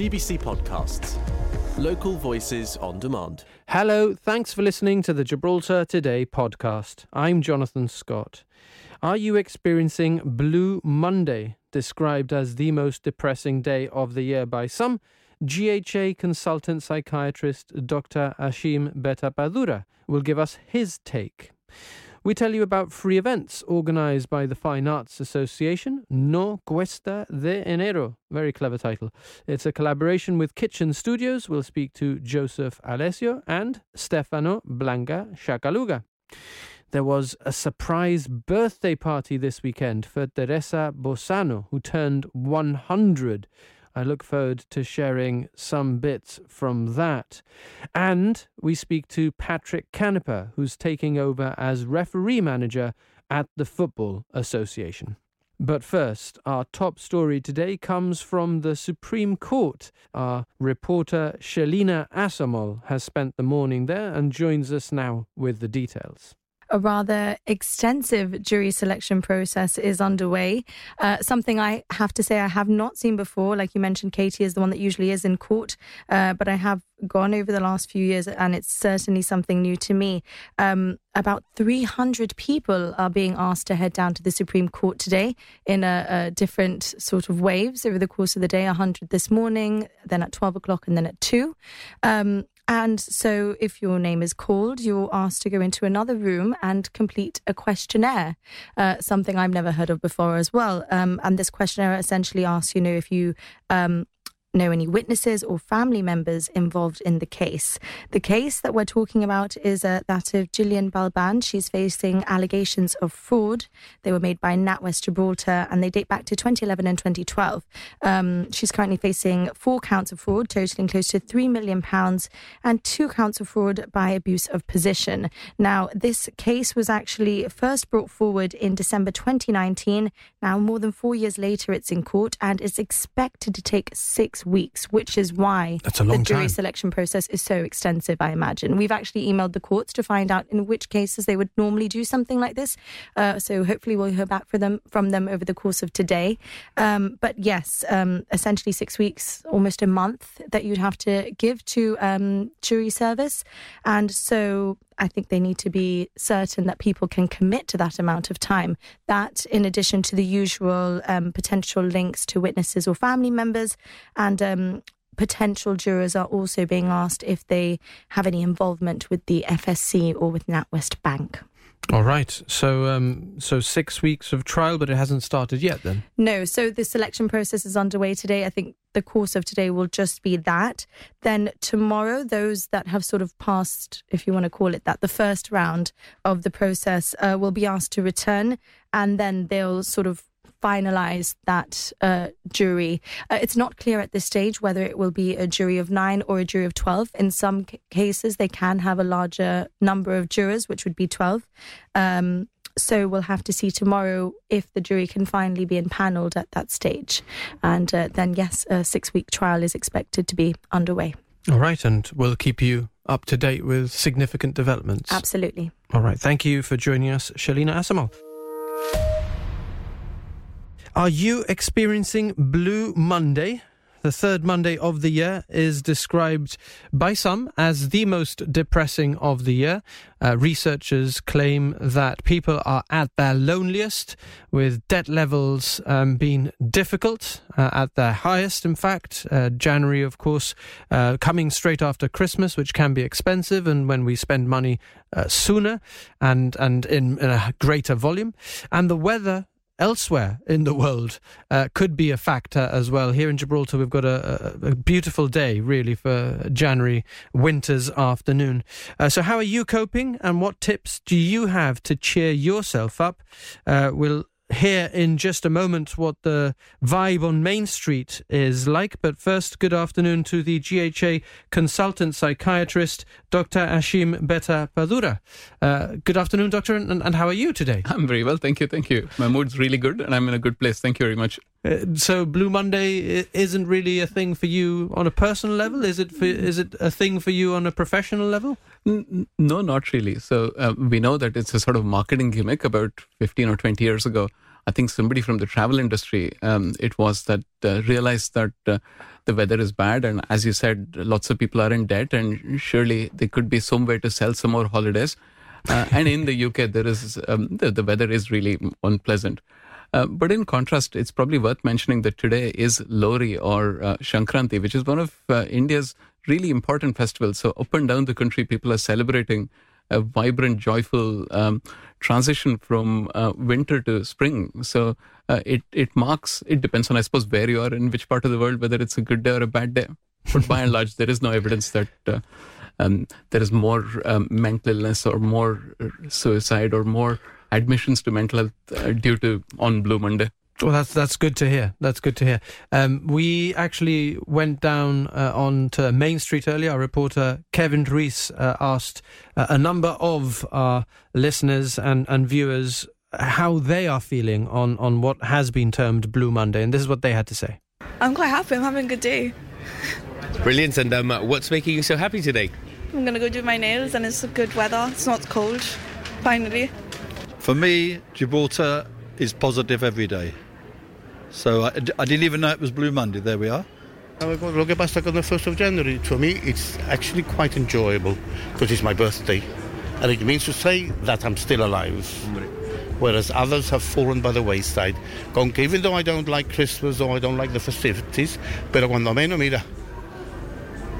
GBC Podcasts. Local voices on demand. Hello, thanks for listening to the Gibraltar Today podcast. I'm Jonathan Scott. Are you experiencing Blue Monday, described as the most depressing day of the year by some? GHA consultant psychiatrist Dr. Ashim Bettadapura will give us his take. We tell you about free events organised by the Fine Arts Association, No Cuesta de Enero. Very clever title. It's a collaboration with Kitchen Studios. We'll speak to Joseph Alecio and Stefano Blanco Sciacaluga. There was a surprise birthday party this weekend for Teresa Bossano, who turned 100. I look forward to sharing some bits from that. And we speak to Patrick Canepa, who's taking over as referee manager at the Football Association. But first, our top story today comes from the Supreme Court. Our reporter Shelina Assomull has spent the morning there and joins us now with the details a rather extensive jury selection process is underway. Uh, something I have to say I have not seen before. Like you mentioned, Katie is the one that usually is in court, uh, but I have gone over the last few years, and it's certainly something new to me. Um, about 300 people are being asked to head down to the Supreme Court today in a, a, different sort of waves over the course of the day 100 this morning, then at 12 o'clock, and then at 2. Um, and so, if your name is called, you're asked to go into another room and complete a questionnaire, uh, something I've never heard of before as well. Um, and this questionnaire essentially asks, you know, if you um, know any witnesses or family members involved in the case. The case that we're talking about is uh, that of Gillian Balban. She's facing allegations of fraud. They were made by NatWest Gibraltar and they date back to 2011 and 2012. Um, she's currently facing four counts of fraud, totaling close to £3 million, and two counts of fraud by abuse of position. Now, this case was actually first brought forward in December 2019. Now, more than four years later, it's in court and is expected to take six weeks, which is why the jury time. selection process is so extensive, I imagine. We've actually emailed the courts to find out in which cases they would normally do something like this. Uh, so hopefully we'll hear back from them, from them over the course of today. Um, but yes, um, essentially six weeks, almost a month that you'd have to give to um, jury service. And so I think they need to be certain that people can commit to that amount of time. That, in addition to the usual um, potential links to witnesses or family members, and um, potential jurors are also being asked if they have any involvement with the FSC or with NatWest Bank. All right. So, um, so six weeks of trial, but it hasn't started yet. Then no. So the selection process is underway today. I think the course of today will just be that. Then tomorrow, those that have sort of passed, if you want to call it that, the first round of the process uh, will be asked to return, and then they'll sort of finalize that uh, jury. Uh, it's not clear at this stage whether it will be a jury of nine or a jury of 12. In some c- cases, they can have a larger number of jurors, which would be 12. Um, so we'll have to see tomorrow if the jury can finally be empaneled at that stage. And uh, then, yes, a six week trial is expected to be underway. All right. And we'll keep you up to date with significant developments. Absolutely. All right. Thank you for joining us, Shelina Assomull. Are you experiencing Blue Monday? The third Monday of the year is described by some as the most depressing of the year. Uh, researchers claim that people are at their loneliest, with debt levels um, being difficult uh, at their highest. In fact, uh, January, of course, uh, coming straight after Christmas, which can be expensive, and when we spend money uh, sooner and and in, in a greater volume, and the weather elsewhere in the world uh, could be a factor as well. Here in Gibraltar, we've got a, a, beautiful day, really, for January winter's afternoon. Uh, so, how are you coping, and what tips do you have to cheer yourself up? Uh, we'll hear in just a moment what the vibe on Main Street is like. But first, good afternoon to the GHA consultant psychiatrist, Dr. Ashim Bettadapura. Uh, good afternoon, doctor, and, and, how are you today? I'm very well, thank you, thank you. My mood's really good, and I'm in a good place. Thank you very much. Uh, so, Blue Monday isn't really a thing for you on a personal level. Is it? For, is it a thing for you on a professional level? No, not really. So uh, we know that it's a sort of marketing gimmick. About 15 or 20 years ago, I think somebody from the travel industry, um, it was that uh, realized that uh, the weather is bad. And as you said, lots of people are in debt, and surely there could be some way to sell some more holidays. Uh, and in the UK, there is um, the, the weather is really unpleasant. Uh, but in contrast, it's probably worth mentioning that today is Lohri or uh, Shankranti, which is one of uh, India's really important festivals. So up and down the country, people are celebrating a vibrant, joyful um, transition from uh, winter to spring. So uh, it it marks. It depends on, I suppose, where you are in which part of the world, whether it's a good day or a bad day. But by and large, there is no evidence that. Uh, um, there is more um, mental illness or more suicide or more admissions to mental health uh, due to on Blue Monday. Well, that's that's good to hear. That's good to hear. Um, we actually went down uh, on to Main Street earlier. Our reporter Kevin Rees uh, asked uh, a number of our listeners and, and viewers how they are feeling on, on what has been termed Blue Monday, and this is what they had to say. I'm quite happy. I'm having a good day. Brilliant. And um, what's making you so happy today? I'm gonna go do my nails, and it's good weather. It's not cold. Finally. For me, Gibraltar is positive every day. So I, I, didn't even know it was Blue Monday. There we are. Lo que pasa con the 1st of January, for me, it's actually quite enjoyable because it's my birthday. And it means to say that I'm still alive. Whereas others have fallen by the wayside. Con even though I don't like Christmas or I don't like the festivities, pero cuando menos, mira,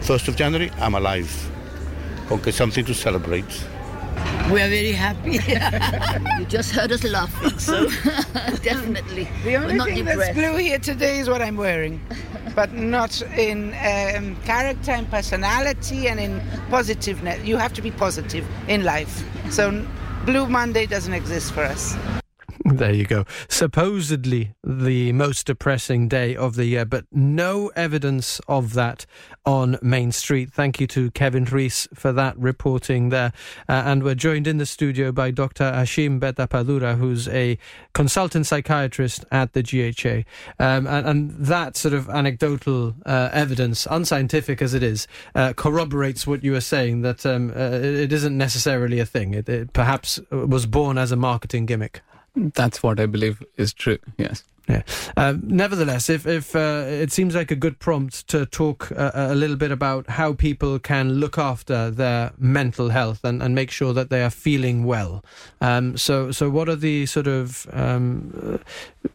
1st of January, I'm alive. Conque something to celebrate. We are very happy. you just heard us laughing, so definitely. The only not thing depressed. that's blue here today is what I'm wearing, but not in um, character and personality and in positiveness. You have to be positive in life. So Blue Monday doesn't exist for us. There you go. Supposedly the most depressing day of the year, but no evidence of that on Main Street. Thank you to Kevin Rees for that reporting there. Uh, and we're joined in the studio by Dr. Ashim Bettadapura, who's a consultant psychiatrist at the GHA. Um, and, and, that sort of anecdotal uh, evidence, unscientific as it is, uh, corroborates what you were saying that um, uh, it isn't necessarily a thing. It, it perhaps was born as a marketing gimmick. That's what I believe is true. Yes. Yeah. Uh, nevertheless, if if uh, it seems like a good prompt to talk uh, a little bit about how people can look after their mental health and, and make sure that they are feeling well. Um, so so what are the sort of um,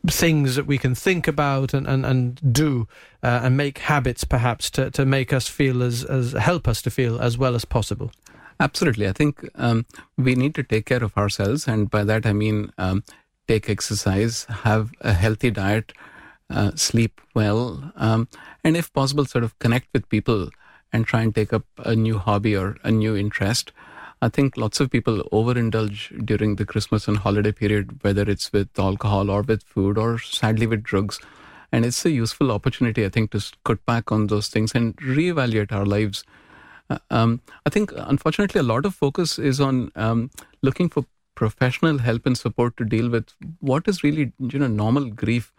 things that we can think about and and, and do uh, and make habits perhaps to, to make us feel as as help us to feel as well as possible. Absolutely. I think um, we need to take care of ourselves. And by that, I mean um, take exercise, have a healthy diet, uh, sleep well, um, and if possible, sort of connect with people and try and take up a new hobby or a new interest. I think lots of people overindulge during the Christmas and holiday period, whether it's with alcohol or with food or sadly with drugs. And it's a useful opportunity, I think, to cut back on those things and reevaluate our lives. Um, I think, unfortunately, a lot of focus is on um, looking for professional help and support to deal with what is really, you know, normal grief.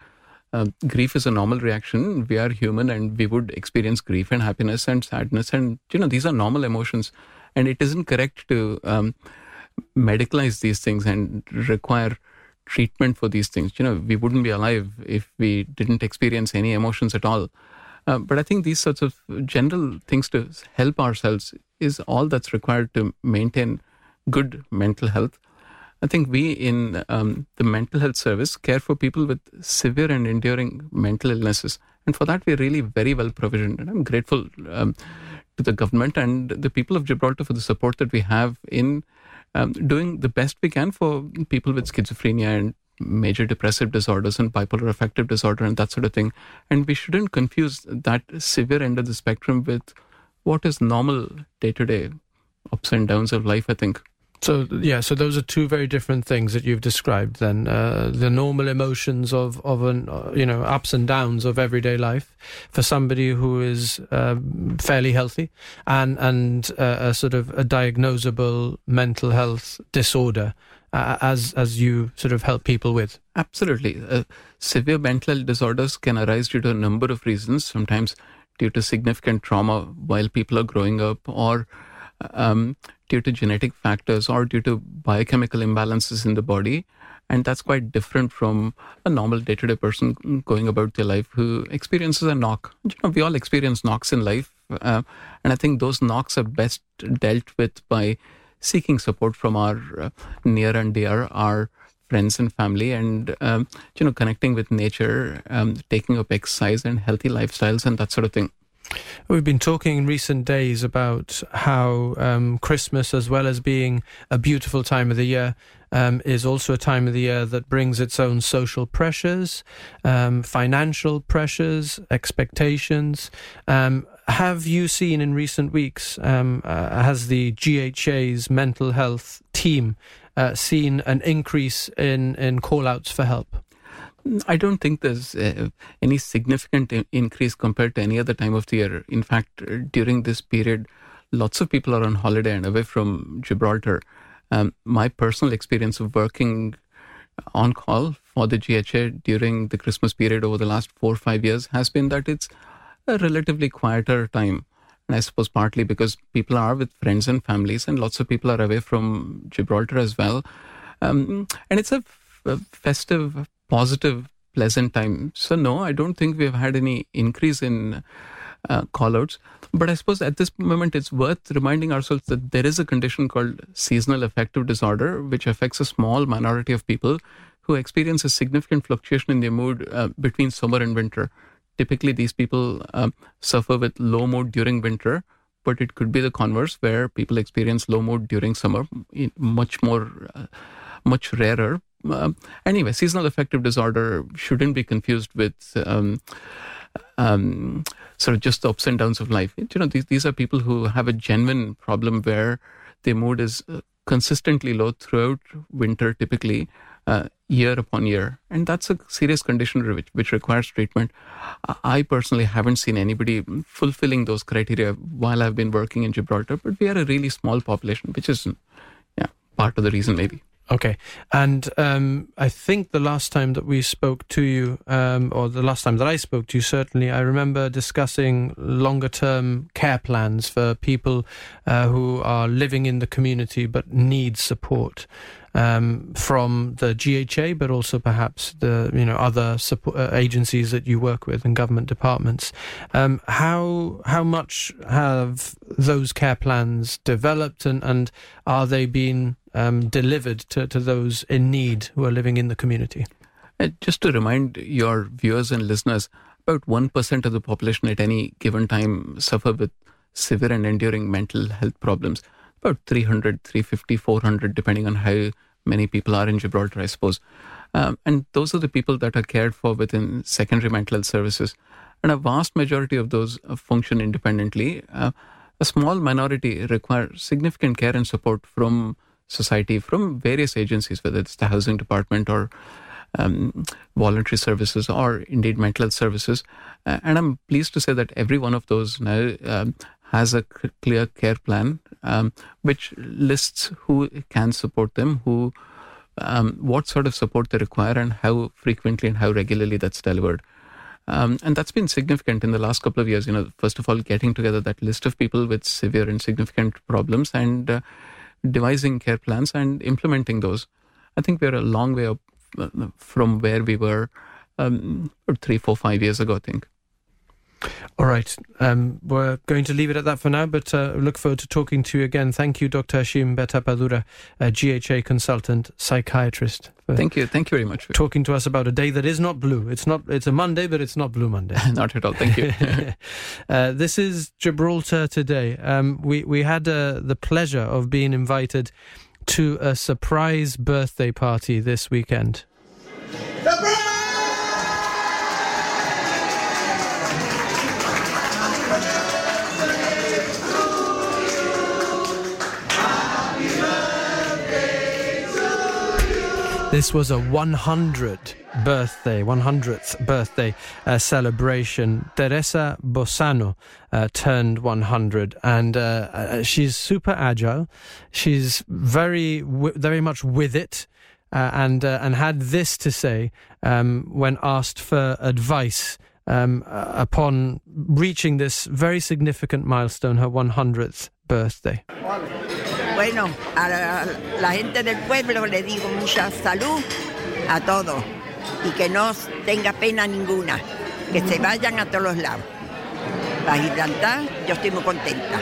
Uh, grief is a normal reaction. We are human, and we would experience grief and happiness and sadness, and you know, these are normal emotions. And it isn't correct to um, medicalize these things and require treatment for these things. You know, we wouldn't be alive if we didn't experience any emotions at all. Uh, but I think these sorts of general things to help ourselves is all that's required to maintain good mental health. I think we in um, the mental health service care for people with severe and enduring mental illnesses. And for that, we're really very well provisioned. And I'm grateful um, to the government and the people of Gibraltar for the support that we have in um, doing the best we can for people with schizophrenia and major depressive disorders and bipolar affective disorder and that sort of thing. And we shouldn't confuse that severe end of the spectrum with what is normal day to day ups and downs of life, I think. So yeah, so those are two very different things that you've described. Then uh, the normal emotions of of an uh, you know ups and downs of everyday life for somebody who is uh, fairly healthy, and and uh, a sort of a diagnosable mental health disorder. Uh, as as you sort of help people with. Absolutely, uh, severe mental disorders can arise due to a number of reasons. Sometimes due to significant trauma while people are growing up, or um, due to genetic factors, or due to biochemical imbalances in the body. And that's quite different from a normal day to day person going about their life who experiences a knock. You know, we all experience knocks in life. Uh, and I think those knocks are best dealt with by seeking support from our uh, near and dear, our friends and family, and um, you know, connecting with nature, um, taking up exercise and healthy lifestyles, and that sort of thing. We've been talking in recent days about how um, Christmas, as well as being a beautiful time of the year, um, is also a time of the year that brings its own social pressures, um, financial pressures, expectations. Um, have you seen in recent weeks, um, uh, has the GHA's mental health team uh, seen an increase in, in call outs for help? I don't think there's uh, any significant in- increase compared to any other time of the year. In fact, uh, during this period, lots of people are on holiday and away from Gibraltar. Um, my personal experience of working on call for the GHA during the Christmas period over the last four or five years has been that it's a relatively quieter time. And I suppose partly because people are with friends and families, and lots of people are away from Gibraltar as well. Um, and it's a, f- a festive, positive, pleasant time. So, no, I don't think we've had any increase in uh, callouts. But I suppose at this moment, it's worth reminding ourselves that there is a condition called seasonal affective disorder, which affects a small minority of people who experience a significant fluctuation in their mood uh, between summer and winter. Typically, these people um, suffer with low mood during winter, but it could be the converse where people experience low mood during summer, much more, uh, much rarer. Uh, anyway, seasonal affective disorder shouldn't be confused with um, um, sort of just the ups and downs of life. You know, these these are people who have a genuine problem where their mood is uh, consistently low throughout winter, typically uh, year upon year, and that's a serious condition which which requires treatment. I personally haven't seen anybody fulfilling those criteria while I've been working in Gibraltar, but we are a really small population, which is yeah part of the reason maybe. Okay. And um, I think the last time that we spoke to you, um, or the last time that I spoke to you, certainly, I remember discussing longer term care plans for people uh, who are living in the community but need support. Um, from the GHA, but also perhaps the you know other support, uh, agencies that you work with and government departments. Um, how how much have those care plans developed, and, and are they being um, delivered to, to those in need who are living in the community? Uh, just to remind your viewers and listeners, about 1% of the population at any given time suffer with severe and enduring mental health problems. About 300, 350, 400, depending on how many people are in Gibraltar, I suppose. Um, and those are the people that are cared for within secondary mental health services. And a vast majority of those uh, function independently. Uh, a small minority require significant care and support from society from various agencies, whether it's the housing department or um, voluntary services or indeed mental health services. Uh, and I'm pleased to say that every one of those now um, has a c- clear care plan um, which lists who can support them, who um, what sort of support they require, and how frequently and how regularly that's delivered. Um, and that's been significant in the last couple of years. You know, first of all, getting together that list of people with severe and significant problems, and uh, devising care plans and implementing those. I think we're a long way up uh, from where we were um, three, four, five years ago, I think. All right. Um, we're going to leave it at that for now, but uh, look forward to talking to you again. Thank you, Dr. Hashim Bettadapura, a GHA consultant, psychiatrist. Thank you. Thank you very much. For talking to us about a day that is not blue. It's not. It's a Monday, but it's not Blue Monday. not at all. Thank you. uh, this is Gibraltar today. Um, we we had uh, the pleasure of being invited to a surprise birthday party this weekend. This was a 100 birthday, 100th birthday uh, celebration. Teresa Bossano uh, turned 100, and uh, uh, she's super agile. She's very, very much with it, uh, and uh, and had this to say um, when asked for advice. Um, upon reaching this very significant milestone, her 100th birthday. Bueno, a la, gente del pueblo le digo mucha salud, a todos y que no tenga pena ninguna, que se vayan a todos los lados. Para Gibraltar yo estoy muy contenta.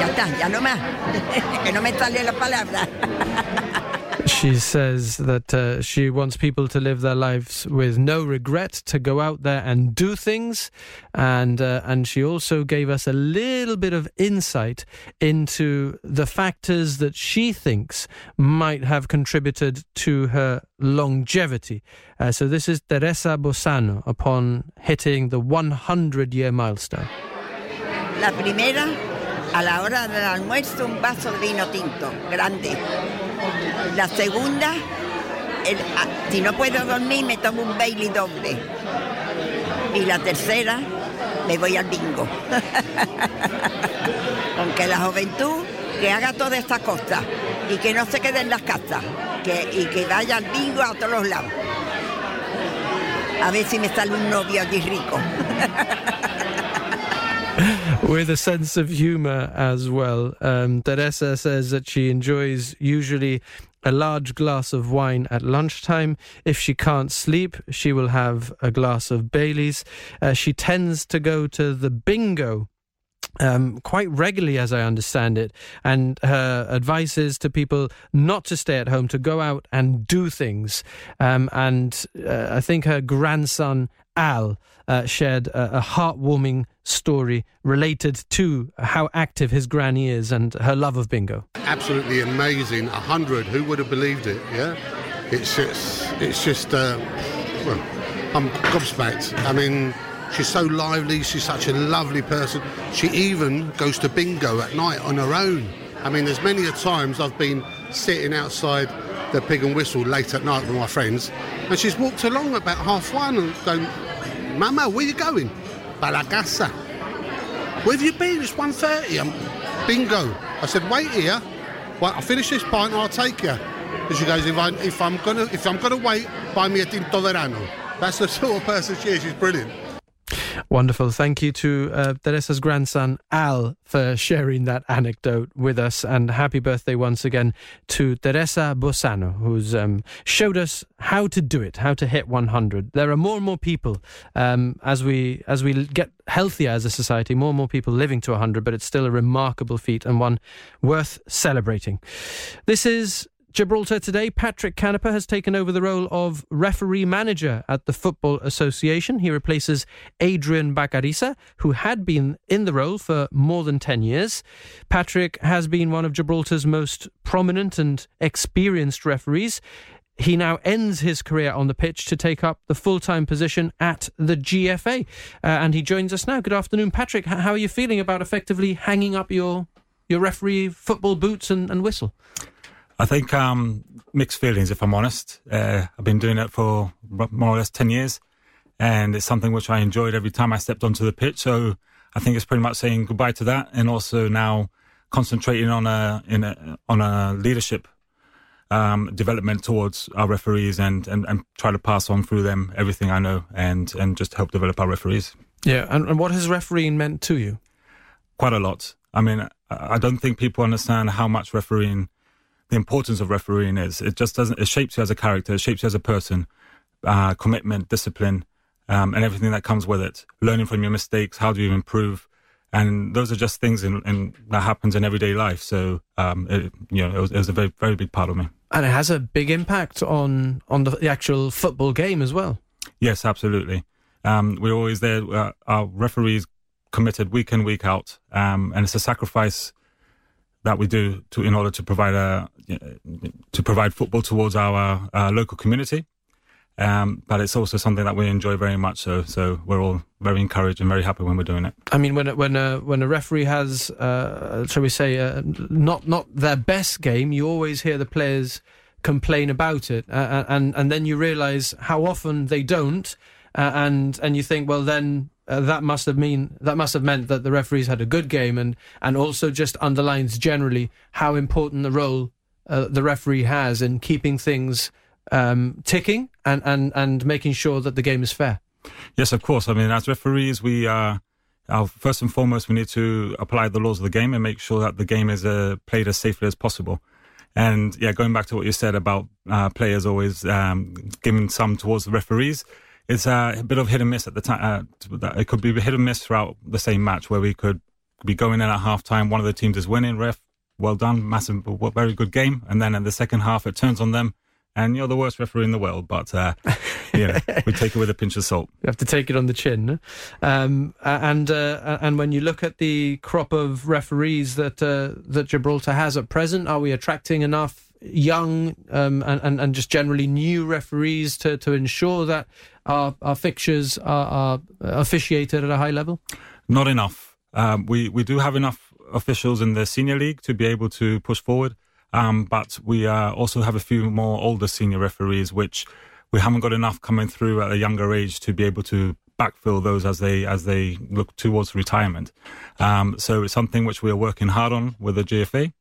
Ya está, ya no más, que no me sale la palabra. She says that uh, she wants people to live their lives with no regret, to go out there and do things, and uh, and she also gave us a little bit of insight into the factors that she thinks might have contributed to her longevity. Uh, so this is Teresa Bossano upon hitting the 100-year milestone. La primera, a la hora del almuerzo, un vaso de vino tinto, grande. La segunda, el- a- si no puedo dormir, me tomo un Bailey doble. Y la tercera, me voy al bingo. Aunque la juventud, que haga todas estas cosas y que no se quede en las casas que, y que vaya al bingo a todos los lados. A ver si me sale un novio allí rico. with a sense of humor as well. Um, Teresa says that she enjoys usually a large glass of wine at lunchtime. If she can't sleep, she will have a glass of Bailey's. Uh, she tends to go to the bingo. Um, quite regularly, as I understand it, and her advice is to people not to stay at home, to go out and do things. Um, and uh, I think her grandson Al uh, shared a, a heartwarming story related to how active his granny is and her love of bingo. absolutely amazing. A hundred, who would have believed it? Yeah, it's it's it's just uh, well, I'm gobsmacked. I mean, she's so lively. She's such a lovely person. She even goes to bingo at night on her own. I mean, there's many a times I've been sitting outside the Pig and Whistle late at night with my friends, and she's walked along about half one and going, "Mama, where you going?" Para la casa. Where have you been? It's 1.30. I'm bingo. I said, wait here. Well, I'll finish this pint and I'll take you. And she goes, if I'm gonna if I'm gonna wait, buy me a tinto verano. That's the sort of person she is. She's brilliant. Wonderful. Thank you to uh, Teresa's grandson, Al, for sharing that anecdote with us. And happy birthday once again to Teresa Bossano, who's um, showed us how to do it, how to hit 100. There are more and more people um, as we as we get healthier as a society, more and more people living to 100, but it's still a remarkable feat and one worth celebrating. This is Gibraltar today, Patrick Canepa has taken over the role of referee manager at the Football Association. He replaces Adrian Bacarisa, who had been in the role for more than 10 years. Patrick has been one of Gibraltar's most prominent and experienced referees. He now ends his career on the pitch to take up the full time position at the GFA. Uh, and he joins us now. Good afternoon, Patrick. How are you feeling about effectively hanging up your, your referee football boots and, and whistle? I think um, mixed feelings, if I'm honest. Uh, I've been doing it for more or less 10 years, and it's something which I enjoyed every time I stepped onto the pitch. So I think it's pretty much saying goodbye to that, and also now concentrating on a, in a on a leadership um, development towards our referees, and, and, and try to pass on through them everything I know, and and just help develop our referees. Yeah, and, and what has refereeing meant to you? quite a lot. I mean, I- I don't think people understand how much refereeing, the importance of refereeing is. It just doesn't. It shapes you as a character. It shapes you as a person. Uh, commitment, discipline, um, and everything that comes with it. Learning from your mistakes. How do you improve? And those are just things in, in that happens in everyday life. So, um, it, you know, it was, it was a very, very big part of me. And it has a big impact on on the, the actual football game as well. Yes, absolutely. Um, we're always there. Uh, our referees committed week in, week out, um, and it's a sacrifice that we do to in order to provide a to provide football towards our uh, local community. Um, but it's also something that we enjoy very much. So, so we're all very encouraged and very happy when we're doing it. I mean, when when a when a referee has, uh, shall we say, uh, not not their best game, you always hear the players complain about it, uh, and and then you realise how often they don't, uh, and and you think, well, then uh, that must have mean that must have meant that the referees had a good game, and and also just underlines generally how important the role uh, the referee has in keeping things um, ticking and, and and making sure that the game is fair. Yes, of course. I mean, as referees, we uh, our first and foremost we need to apply the laws of the game and make sure that the game is uh, played as safely as possible. And yeah, going back to what you said about uh, players always um, giving some towards the referees, it's a bit of hit and miss at the time. Uh, it could be hit and miss throughout the same match where we could be going in at half time. One of the teams is winning. Ref, well done, massive, very good game. And then in the second half, it turns on them and you're the worst referee in the world, but uh, you know, we take it with a pinch of salt. You have to take it on the chin. Um, and uh, and when you look at the crop of referees that uh, that Gibraltar has at present, are we attracting enough young um, and, and, and just generally new referees to, to ensure that our, our fixtures are, are officiated at a high level? Not enough. Um, we we do have enough officials in the senior league to be able to push forward. Um, but we uh, also have a few more older senior referees, which we haven't got enough coming through at a younger age to be able to backfill those as they as they look towards retirement. Um, so it's something which we are working hard on with the GFA.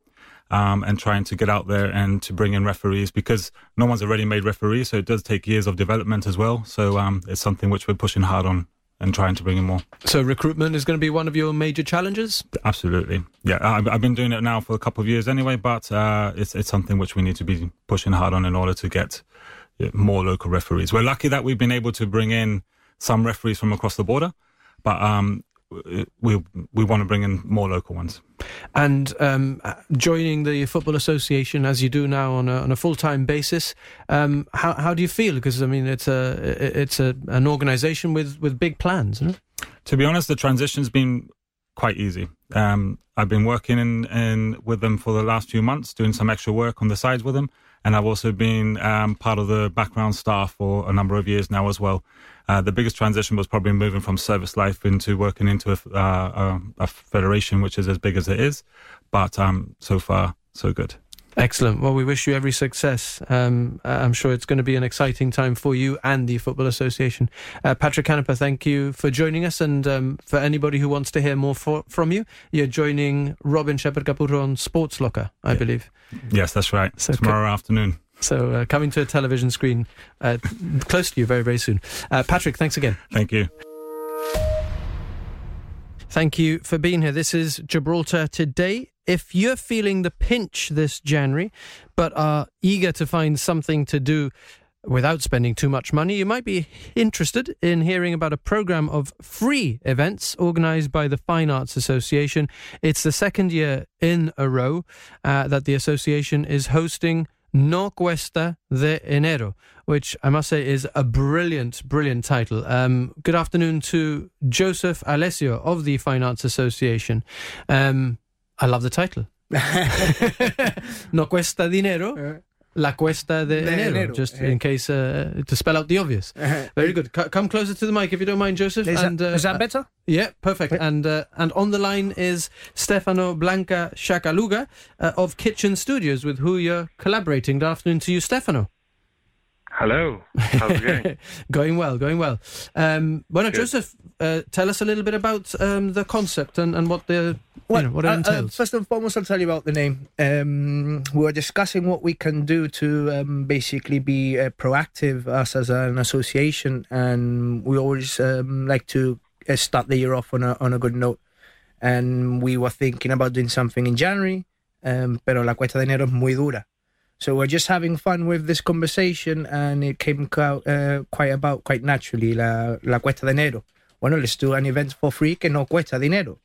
Um, and trying to get out there and to bring in referees because no one's a ready-made referee, so it does take years of development as well. So um, it's something which we're pushing hard on and trying to bring in more. So recruitment is going to be one of your major challenges. Absolutely, yeah. I've, I've been doing it now for a couple of years anyway, but uh, it's it's something which we need to be pushing hard on in order to get more local referees. We're lucky that we've been able to bring in some referees from across the border, but um, we we want to bring in more local ones. And um, joining the football association as you do now on a, on a full time basis, um, how how do you feel? Because I mean, it's a it's a an organisation with with big plans. To be honest, the transition's been quite easy. Um, I've been working in, in with them for the last few months, doing some extra work on the sides with them, and I've also been um, part of the background staff for a number of years now as well. Uh, the biggest transition was probably moving from service life into working into a, uh, a, a federation, which is as big as it is. But um, so far, so good. Excellent. Well, we wish you every success. Um, I'm sure it's going to be an exciting time for you and the Football Association. Uh, Patrick Canepa, thank you for joining us. And um, for anybody who wants to hear more for, from you, you're joining Robin Shepherd Capurro on Sports Locker, I yeah. believe. Yes, that's right. So Tomorrow afternoon. So uh, coming to a television screen uh, close to you very, very soon. Uh, Patrick, thanks again. Thank you. Thank you for being here. This is Gibraltar Today. If you're feeling the pinch this January, but are eager to find something to do without spending too much money, you might be interested in hearing about a program of free events organized by the Fine Arts Association. It's the second year in a row uh, that the association is hosting No Cuesta de Enero, which I must say is a brilliant, brilliant title. Um, good afternoon to Joseph Alecio of the Fine Arts Association. Um, I love the title. no cuesta dinero. Uh, La Cuesta de, de enero, enero, just uh, in case uh, to spell out the obvious. Uh, Very good. C- come closer to the mic if you don't mind, Joseph. Is, and, that, uh, is that better? Yeah, perfect. And uh, and on the line is Stefano Blanco Sciacaluga of Kitchen Studios, with who you're collaborating. Good afternoon to you, Stefano. Hello. How's it going? going well, going well. Um, well, Joseph, uh, tell us a little bit about um, the concept and, and what the well, you know, what it uh, uh entails. Uh, first and foremost, I'll tell you about the name. Um, we are discussing what we can do to um, basically be uh, proactive, us as an association, and we always um, like to uh, start the year off on a on a good note. And we were thinking about doing something in January, um, pero la cuesta de enero es muy dura. So we're just having fun with this conversation, and it came out, uh, quite about quite naturally. La, la cuesta de enero. Bueno, let's do an event for free que no cuesta dinero,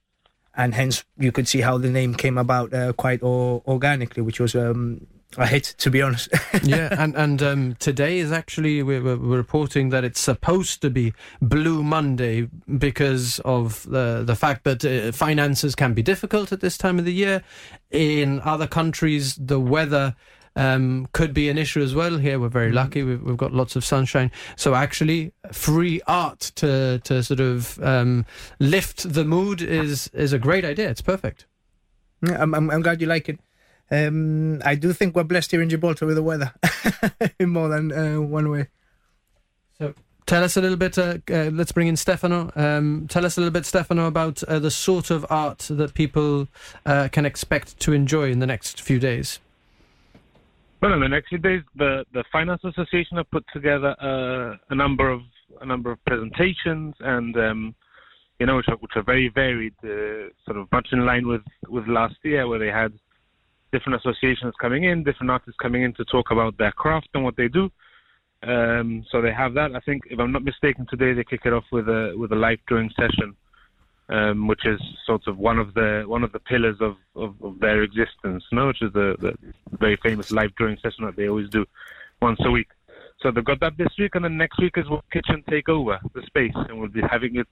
and hence you could see how the name came about uh, quite o- organically, which was um, a hit, to be honest. yeah, and and um, today is actually we're, we're, reporting that it's supposed to be Blue Monday because of the the fact that uh, finances can be difficult at this time of the year. In other countries, the weather um, could be an issue as well. Here, we're very mm-hmm. lucky; we've, we've, got lots of sunshine. So, actually, free art to to sort of um, lift the mood is is a great idea. It's perfect. Yeah, I'm, I'm, I'm glad you like it. Um, I do think we're blessed here in Gibraltar with the weather in more than uh, one way. So, tell us a little bit. Uh, uh, let's bring in Stefano. Um, tell us a little bit, Stefano, about uh, the sort of art that people uh, can expect to enjoy in the next few days. Well, in the next few days, the the Fine Arts Association have put together uh, a number of a number of presentations, and um, you know, which are, which are very varied, uh, sort of much in line with with last year, where they had different associations coming in, different artists coming in to talk about their craft and what they do. Um, so they have that. I think, if I'm not mistaken, today they kick it off with a with a live drawing session, um, which is sort of one of the one of the pillars of, of, of their existence. No, which is the, the very famous live drawing session that they always do once a week. So they've got that this week, and then next week is what Kitchen take over the space, and we'll be having it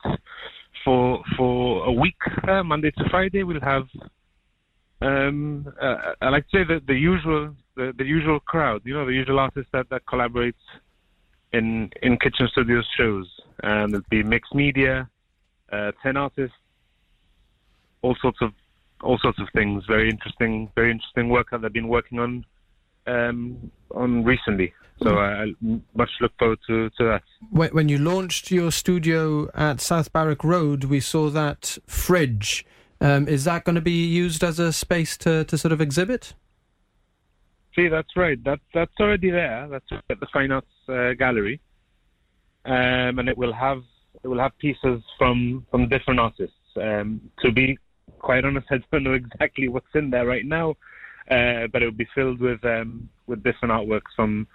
for for a week, uh, Monday to Friday. We'll have, um, uh, I like to say the the usual the, the usual crowd, you know, the usual artists that that collaborates in in Kitchen Studios shows, and it'll be mixed media, uh, ten artists, all sorts of all sorts of things. Very interesting, very interesting work that they've been working on um, on recently. So I, I much look forward to, to that. When, when you launched your studio at South Barrack Road, we saw that fridge. Um, is that going to be used as a space to, to sort of exhibit? See, that's right. That that's already there. That's at the Fine Arts uh, Gallery, um, and it will have it will have pieces from from different artists. Um, to be quite honest, I don't know exactly what's in there right now, uh, but it will be filled with um, with different artworks from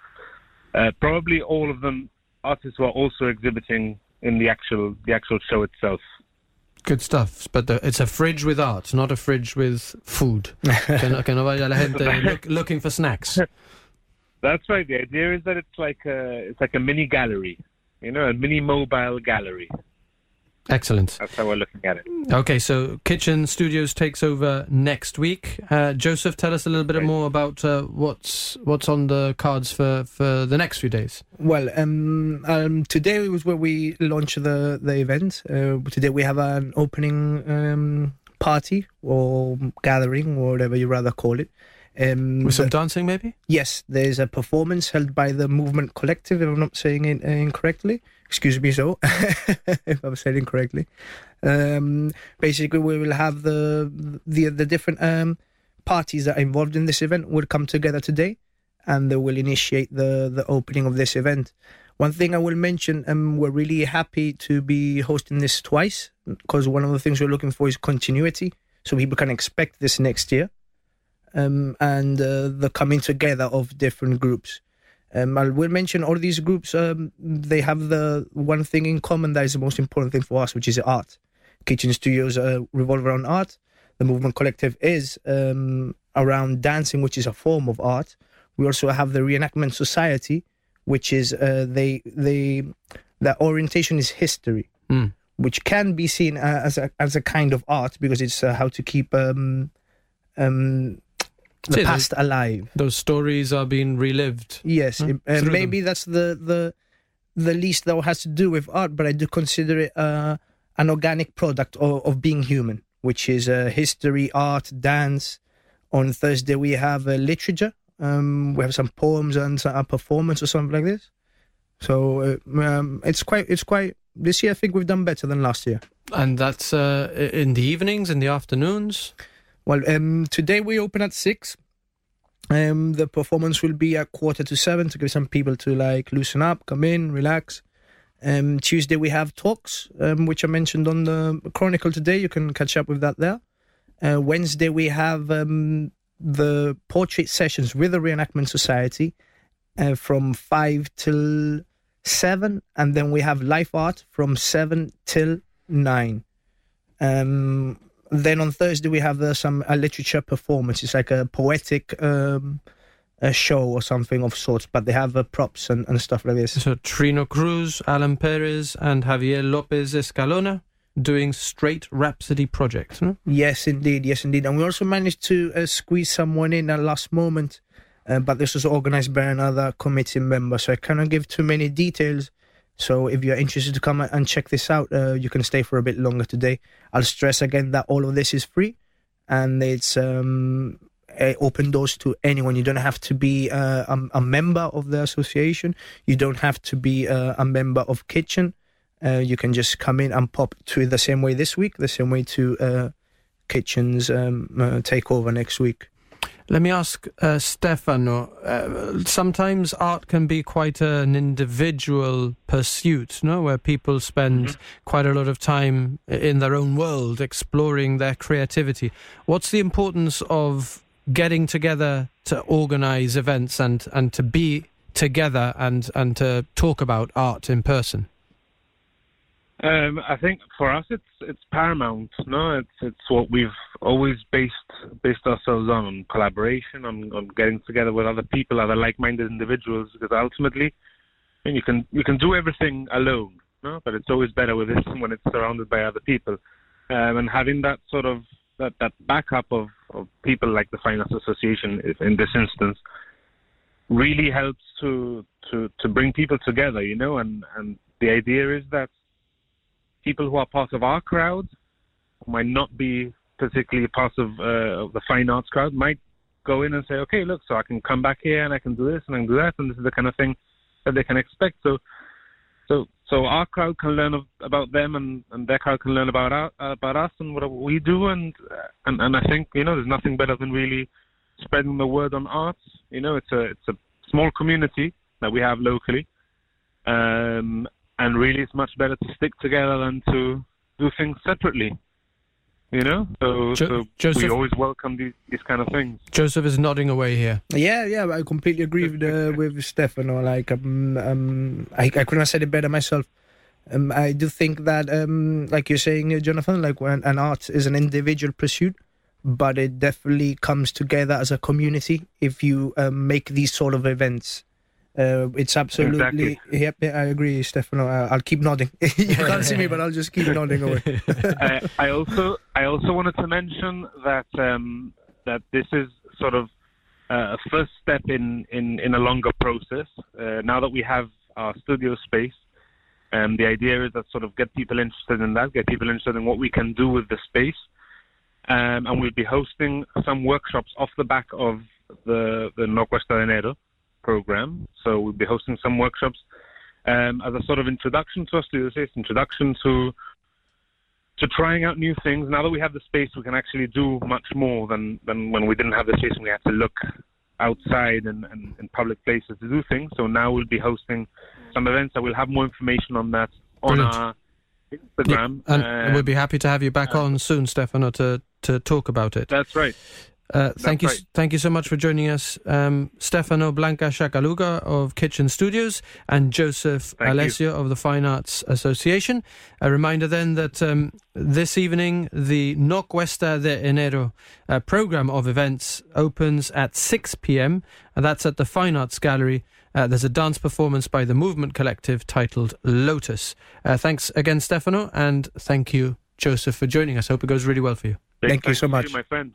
uh, probably all of them artists who are also exhibiting in the actual the actual show itself. Good stuff. But the, it's a fridge with art, not a fridge with food. que, no, que no vaya la gente look, looking for snacks. That's right. The idea is that it's like a it's like a mini gallery, you know, a mini mobile gallery. Excellent. That's how we're looking at it. Okay, so Kitchen Studios takes over next week. Uh, Joseph, tell us a little bit more about uh, what's what's on the cards for, for the next few days. Well, um, um, today was where we launched the the event. Uh, today we have an opening um, party or gathering or whatever you rather call it. Um, With some dancing, maybe? Yes, there's a performance held by the Movement Collective, if I'm not saying it uh, incorrectly. Excuse me, so if I'm saying incorrectly. Um, basically, we will have the the the different um, parties that are involved in this event will come together today, and they will initiate the the opening of this event. One thing I will mention, um, we're really happy to be hosting this twice because one of the things we're looking for is continuity, so people can expect this next year um, and uh, the coming together of different groups. Um, I will mention all these groups. Um, they have the one thing in common that is the most important thing for us, which is art. Kitchen Studios uh, revolve around art. The Movement Collective is um, around dancing, which is a form of art. We also have the Reenactment Society, which is uh, they they their orientation is history, Mm. which can be seen uh, as a as a kind of art because it's uh, how to keep um, um, the See, past alive. Those stories are being relived. Yes, Hmm? it- uh, maybe that's the the the least that has to do with art, but I do consider it uh, an organic product of, of being human, which is uh, history, art, dance. On Thursday we have uh, literature. Um, we have some poems and a performance or something like this. So uh, um, it's quite it's quite this year. I think we've done better than last year. And that's uh, in the evenings, in the afternoons. Well, um, today we open at six. Um, the performance will be at quarter to seven to give some people to like loosen up, come in, relax. Um, Tuesday we have talks, um, which I mentioned on the Chronicle today. You can catch up with that there. Uh, Wednesday we have um, the portrait sessions with the Reenactment Society uh, from five till seven, and then we have life art from seven till nine. Um, then on Thursday we have uh, some a literature performance. It's like a poetic um, a show or something of sorts, but they have uh, props and, and stuff like this. So Trino Cruz, Alan Perez, and Javier Lopez Escalona doing Straight Rhapsody projects. no? Yes, indeed. Yes, indeed. And we also managed to uh, squeeze someone in at last moment, uh, but this was organized by another committee member, so I cannot give too many details. So if you're interested to come and check this out, uh, you can stay for a bit longer today. I'll stress again that all of this is free, and it's um, open doors to anyone. You don't have to be uh, a, a member of the association. You don't have to be uh, a member of Kitchen. Uh, you can just come in and pop to the same way this week, the same way to uh, Kitchen's um, uh, takeover next week. Let me ask uh, Stefano. Uh, sometimes art can be quite an individual pursuit, no? Where people spend quite a lot of time in their own world exploring their creativity. What's the importance of getting together to organize events and, and to be together and, and to talk about art in person? Um, I think for us, it's it's paramount. No, it's it's what we've always based based ourselves on, on collaboration, on, on getting together with other people, other like-minded individuals. Because ultimately, and you can you can do everything alone, no, but it's always better with when it's surrounded by other people, um, and having that sort of that, that backup of, of people like the Fine Arts Association in this instance really helps to to to bring people together, you know, and and the idea is that people who are part of our crowd, might not be particularly part of, uh, the fine arts crowd, might go in and say, okay, look, so I can come back here and I can do this and I can do that, and this is the kind of thing that they can expect. So, so, so our crowd can learn of, about them, and, and their crowd can learn about our, about us and what we do, and, and and I think you know, there's nothing better than really spreading the word on arts. You know, it's a it's a small community that we have locally, um, and really it's much better to stick together than to do things separately. You know, so, Jo- so Joseph- we always welcome these, these kind of things. Joseph is nodding away here. Yeah, yeah, I completely agree with uh, with Stefano. Like, um, um, I, I couldn't have said it better myself. Um, I do think that, um, like you're saying, uh, Jonathan, like when an art is an individual pursuit, but it definitely comes together as a community if you um, make these sort of events. Uh, it's absolutely. Yep, yeah, I agree, Stefano. I'll keep nodding. you can't see me, but I'll just keep nodding away. I, I also I also wanted to mention that um, that this is sort of uh, a first step in, in, in a longer process. Uh, now that we have our studio space, um, the idea is that sort of get people interested in that, get people interested in what we can do with the space, um, and we'll be hosting some workshops off the back of the the No Cuesta Dinero program. So we'll be hosting some workshops um, as a sort of introduction to space, introduction to to trying out new things. Now that we have the space, we can actually do much more than, than when we didn't have the space and we had to look outside and, and in public places to do things. So now we'll be hosting some events. I will have more information on that on Brilliant. our Instagram. And Uh, we'll be happy to have you back on soon, Stefano, to, to talk about it. That's right. Uh, thank you, right. thank you so much for joining us, um, Stefano Blanco Sciacaluga of Kitchen Studios and Joseph Thank you. Of the Fine Arts Association. A reminder then that um, this evening the No Cuesta de Enero uh, program of events opens at 6 p.m. and that's at the Fine Arts Gallery. Uh, there's a dance performance by the Movement Collective titled Lotus. Uh, thanks again, Stefano, and thank you, Joseph, for joining us. Hope it goes really well for you. Big Thank you so to much. my friend.